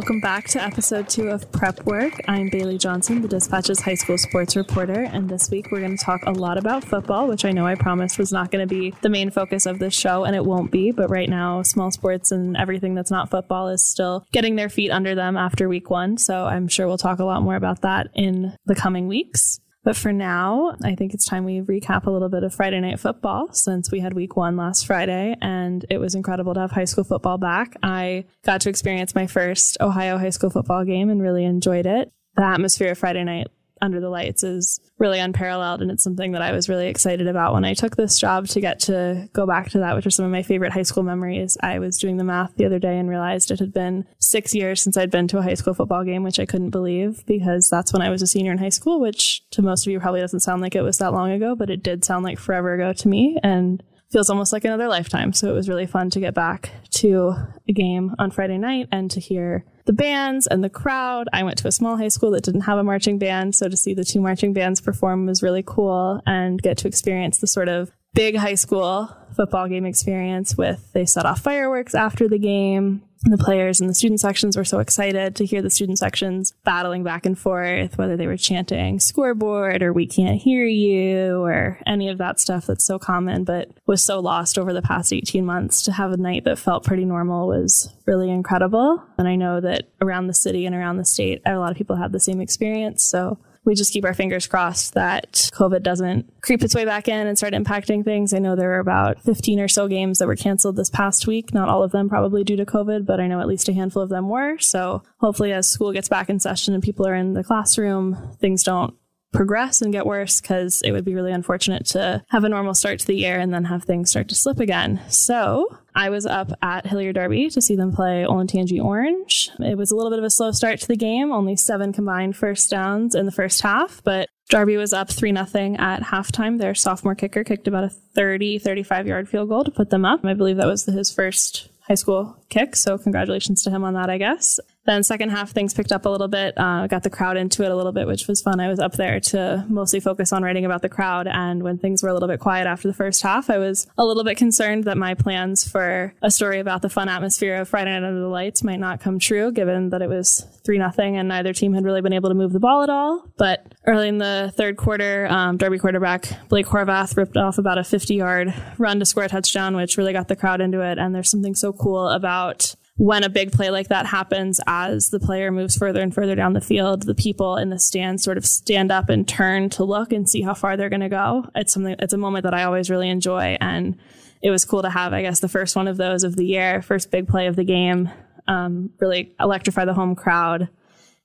Welcome back to episode two of Prep Work. I'm Bailey Johnson, the Dispatch's high school sports reporter, and this week we're going to talk a lot about football, which I know I promised was not going to be the main focus of this show, and it won't be. But right now, small sports and everything that's not football is still getting their feet under them after week one. So I'm sure we'll talk a lot more about that in the coming weeks. But for now, I think it's time we recap a little bit of Friday night football since we had week one last Friday and it was incredible to have high school football back. I got to experience my first Ohio high school football game and really enjoyed it. The atmosphere of Friday night under the lights is really unparalleled. And it's something that I was really excited about when I took this job to get to go back to that, which are some of my favorite high school memories. I was doing the math the other day and realized it had been six years since I'd been to a high school football game, which I couldn't believe because that's when I was a senior in high school, which to most of you probably doesn't sound like it was that long ago, but it did sound like forever ago to me. And feels almost like another lifetime. So it was really fun to get back to a game on Friday night and to hear the bands and the crowd. I went to a small high school that didn't have a marching band, so to see the two marching bands perform was really cool and get to experience the sort of big high school football game experience with they set off fireworks after the game the players in the student sections were so excited to hear the student sections battling back and forth, whether they were chanting scoreboard or we can't hear you or any of that stuff that's so common, but was so lost over the past 18 months. To have a night that felt pretty normal was really incredible. And I know that around the city and around the state, a lot of people had the same experience. So we just keep our fingers crossed that COVID doesn't creep its way back in and start impacting things. I know there were about 15 or so games that were canceled this past week. Not all of them probably due to COVID, but I know at least a handful of them were. So hopefully, as school gets back in session and people are in the classroom, things don't progress and get worse because it would be really unfortunate to have a normal start to the year and then have things start to slip again. So I was up at Hilliard Darby to see them play Olentangy Orange. It was a little bit of a slow start to the game, only seven combined first downs in the first half, but Darby was up 3 0 at halftime. Their sophomore kicker kicked about a 30, 35 yard field goal to put them up. I believe that was his first high school kick. So congratulations to him on that, I guess. Then second half things picked up a little bit. Uh, got the crowd into it a little bit, which was fun. I was up there to mostly focus on writing about the crowd. And when things were a little bit quiet after the first half, I was a little bit concerned that my plans for a story about the fun atmosphere of Friday Night Under the Lights might not come true, given that it was three nothing and neither team had really been able to move the ball at all. But early in the third quarter, um, Darby quarterback Blake Horvath ripped off about a 50 yard run to score a touchdown, which really got the crowd into it. And there's something so cool about when a big play like that happens, as the player moves further and further down the field, the people in the stands sort of stand up and turn to look and see how far they're going to go. It's something, it's a moment that I always really enjoy. And it was cool to have, I guess, the first one of those of the year, first big play of the game, um, really electrify the home crowd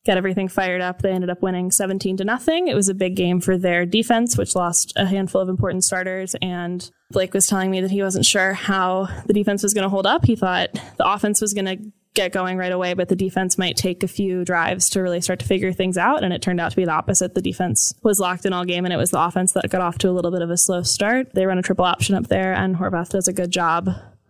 get everything fired up. They ended up winning 17 to nothing. It was a big game for their defense, which lost a handful of important starters. And Blake was telling me that he wasn't sure how the defense was going to hold up. He thought the offense was going to get going right away, but the defense might take a few drives to really start to figure things out. And it turned out to be the opposite. The defense was locked in all game, and it was the offense that got off to a little bit of a slow start. They run a triple option up there, and Horvath does a good job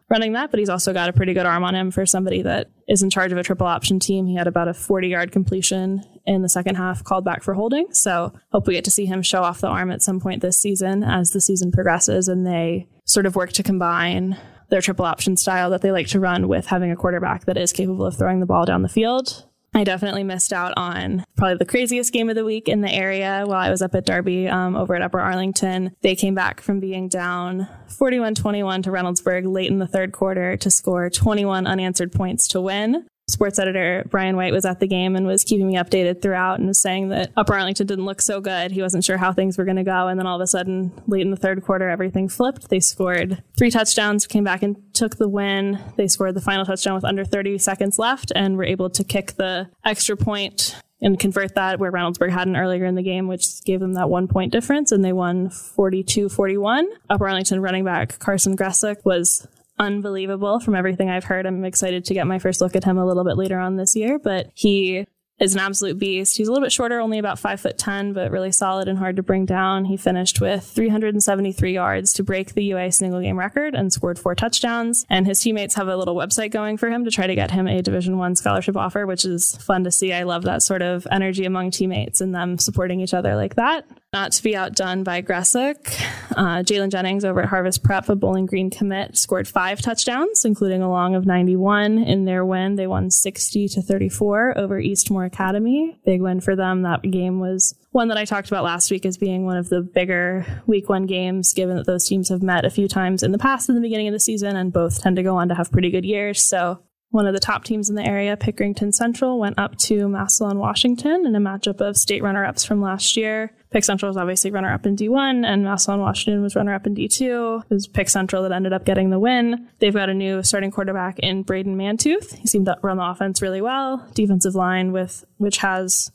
running that, but he's also got a pretty good arm on him for somebody that is in charge of a triple option team. He had about a 40 yard completion in the second half called back for holding. So hope we get to see him show off the arm at some point this season as the season progresses and they sort of work to combine their triple option style that they like to run with having a quarterback that is capable of throwing the ball down the field. I definitely missed out on probably the craziest game of the week in the area while I was up at Darby um, over at Upper Arlington. They came back from being down 41 21 to Reynoldsburg late in the third quarter to score 21 unanswered points to win sports editor Brian White was at the game and was keeping me updated throughout and was saying that Upper Arlington didn't look so good. He wasn't sure how things were going to go. And then all of a sudden, late in the third quarter, everything flipped. They scored three touchdowns, came back and took the win. They scored the final touchdown with under 30 seconds left and were able to kick the extra point and convert that where Reynoldsburg hadn't earlier in the game, which gave them that one point difference. And they won 42 41. Upper Arlington running back Carson Gressick was unbelievable from everything I've heard. I'm excited to get my first look at him a little bit later on this year, but he is an absolute beast. He's a little bit shorter, only about five foot 10, but really solid and hard to bring down. He finished with 373 yards to break the UA single game record and scored four touchdowns. And his teammates have a little website going for him to try to get him a Division One scholarship offer, which is fun to see. I love that sort of energy among teammates and them supporting each other like that. Not to be outdone by Gressick, uh, Jalen Jennings over at Harvest Prep, a Bowling Green commit, scored five touchdowns, including a long of 91 in their win. They won 60 to 34 over Eastmoor Academy. Big win for them. That game was one that I talked about last week as being one of the bigger week one games, given that those teams have met a few times in the past in the beginning of the season and both tend to go on to have pretty good years. So one of the top teams in the area, Pickerington Central, went up to Massillon, Washington in a matchup of state runner ups from last year. Pick Central was obviously runner up in D1, and Massillon, Washington was runner up in D2. It was Pick Central that ended up getting the win. They've got a new starting quarterback in Braden Mantooth. He seemed to run the offense really well. Defensive line with which has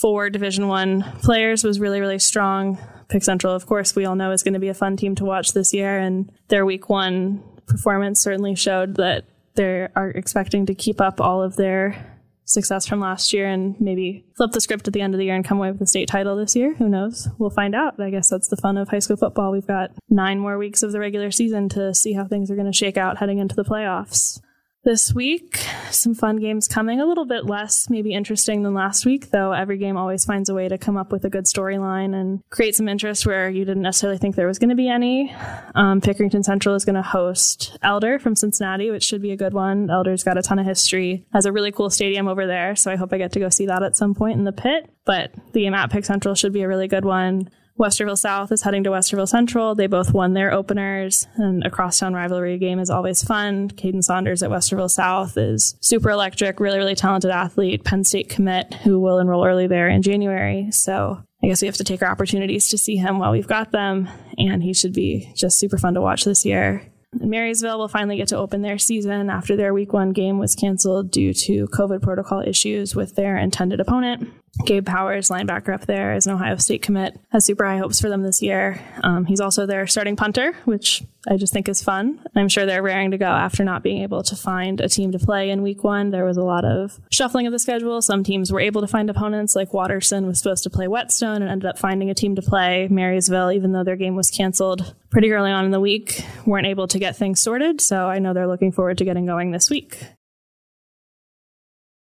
four Division One players was really, really strong. Pick Central, of course, we all know is going to be a fun team to watch this year, and their week one performance certainly showed that they are expecting to keep up all of their success from last year and maybe flip the script at the end of the year and come away with the state title this year. Who knows? We'll find out. I guess that's the fun of high school football. We've got nine more weeks of the regular season to see how things are going to shake out heading into the playoffs this week. Some fun games coming, a little bit less maybe interesting than last week, though every game always finds a way to come up with a good storyline and create some interest where you didn't necessarily think there was going to be any. Um, Pickerington Central is going to host Elder from Cincinnati, which should be a good one. Elder's got a ton of history, has a really cool stadium over there, so I hope I get to go see that at some point in the pit. But the game at Pick Central should be a really good one. Westerville South is heading to Westerville Central. They both won their openers, and a crosstown rivalry game is always fun. Kaden Saunders at Westerville South is super electric, really, really talented athlete, Penn State commit who will enroll early there in January. So I guess we have to take our opportunities to see him while we've got them, and he should be just super fun to watch this year. Marysville will finally get to open their season after their week one game was canceled due to COVID protocol issues with their intended opponent. Gabe Powers, linebacker up there, is an Ohio State commit, has super high hopes for them this year. Um, he's also their starting punter, which I just think is fun. I'm sure they're raring to go after not being able to find a team to play in week one. There was a lot of shuffling of the schedule. Some teams were able to find opponents, like Watterson was supposed to play Whetstone and ended up finding a team to play. Marysville, even though their game was canceled pretty early on in the week, weren't able to get things sorted. So I know they're looking forward to getting going this week.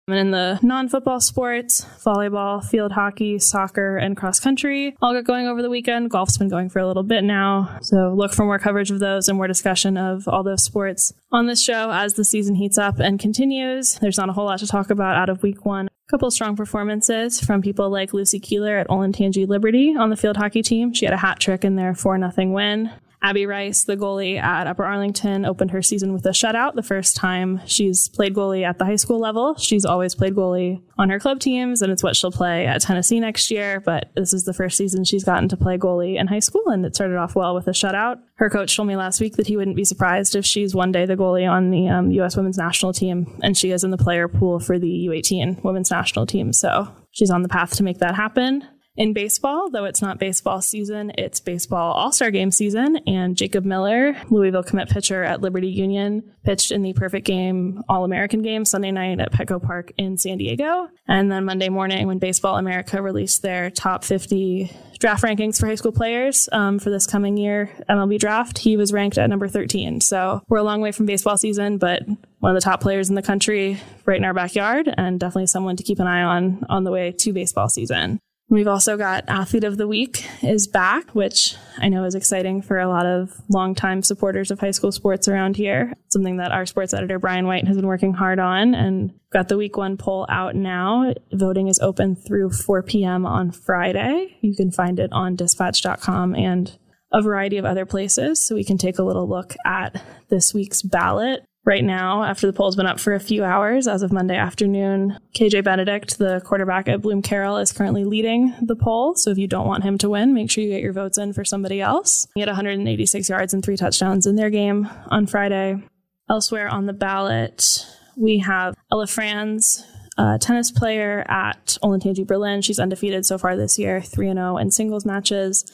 And in the non football sports, volleyball, field hockey, soccer, and cross country all got going over the weekend. Golf's been going for a little bit now. So look for more coverage of those and more discussion of all those sports on this show as the season heats up and continues. There's not a whole lot to talk about out of week one. A couple strong performances from people like Lucy Keeler at Olentangy Liberty on the field hockey team. She had a hat trick in their 4 0 win. Abby Rice, the goalie at Upper Arlington, opened her season with a shutout the first time she's played goalie at the high school level. She's always played goalie on her club teams, and it's what she'll play at Tennessee next year. But this is the first season she's gotten to play goalie in high school, and it started off well with a shutout. Her coach told me last week that he wouldn't be surprised if she's one day the goalie on the um, U.S. women's national team, and she is in the player pool for the U18 women's national team. So she's on the path to make that happen in baseball, though it's not baseball season, it's baseball all star game season. And Jacob Miller, Louisville commit pitcher at Liberty Union, pitched in the perfect game All American game Sunday night at Petco Park in San Diego. And then Monday morning, when Baseball America released their top 50 draft rankings for high school players um, for this coming year MLB draft, he was ranked at number 13. So we're a long way from baseball season, but one of the top players in the country right in our backyard and definitely someone to keep an eye on on the way to baseball season. We've also got Athlete of the Week is back, which I know is exciting for a lot of longtime supporters of high school sports around here. Something that our sports editor Brian White has been working hard on and got the week one poll out now. Voting is open through 4 p.m. on Friday. You can find it on dispatch.com and a variety of other places. So we can take a little look at this week's ballot right now after the poll's been up for a few hours as of Monday afternoon. KJ Benedict, the quarterback at Bloom Carroll, is currently leading the poll. So if you don't want him to win, make sure you get your votes in for somebody else. He had 186 yards and three touchdowns in their game on Friday. Elsewhere on the ballot, we have Ella Franz, a tennis player at Olentangy Berlin. She's undefeated so far this year, 3 0 in singles matches.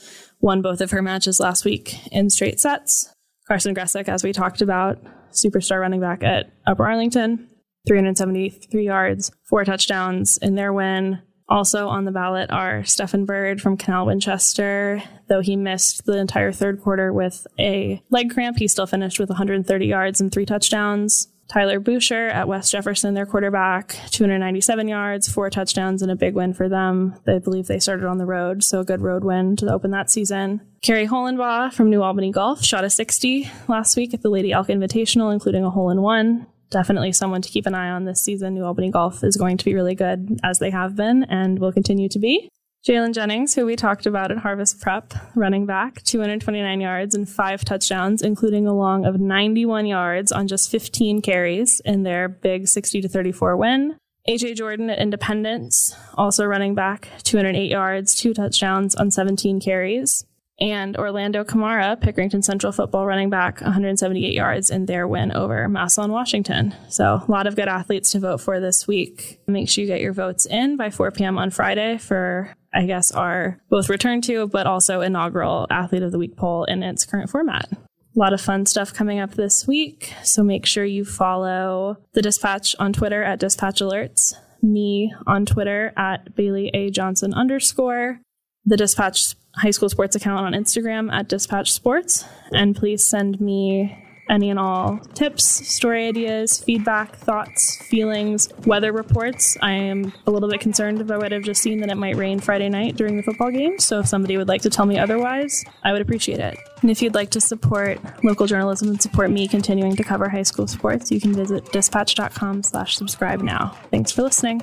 Won both of her matches last week in straight sets. Carson Gressick, as we talked about, superstar running back at Upper Arlington. 373 yards, four touchdowns in their win. Also on the ballot are Stephen Bird from Canal Winchester. Though he missed the entire third quarter with a leg cramp, he still finished with 130 yards and three touchdowns. Tyler Boucher at West Jefferson, their quarterback, 297 yards, four touchdowns, and a big win for them. They believe they started on the road, so a good road win to open that season. Kerry Holenbaugh from New Albany Golf shot a 60 last week at the Lady Elk Invitational, including a hole in one. Definitely someone to keep an eye on this season. New Albany Golf is going to be really good, as they have been, and will continue to be. Jalen Jennings, who we talked about at Harvest Prep, running back, 229 yards and five touchdowns, including a long of 91 yards on just 15 carries in their big 60 to 34 win. AJ Jordan at Independence, also running back, 208 yards, two touchdowns on 17 carries. And Orlando Kamara, Pickerington Central football running back, 178 yards in their win over Massillon, Washington. So a lot of good athletes to vote for this week. Make sure you get your votes in by 4 p.m. on Friday for I guess, our both return to, but also inaugural Athlete of the Week poll in its current format. A lot of fun stuff coming up this week. So make sure you follow the Dispatch on Twitter at Dispatch Alerts, me on Twitter at Bailey A. Johnson underscore, the Dispatch High School Sports account on Instagram at Dispatch Sports. And please send me any and all tips, story ideas, feedback, thoughts, feelings, weather reports. I am a little bit concerned about what I've just seen that it might rain Friday night during the football game. So if somebody would like to tell me otherwise, I would appreciate it. And if you'd like to support local journalism and support me continuing to cover high school sports, you can visit dispatch.com slash subscribe now. Thanks for listening.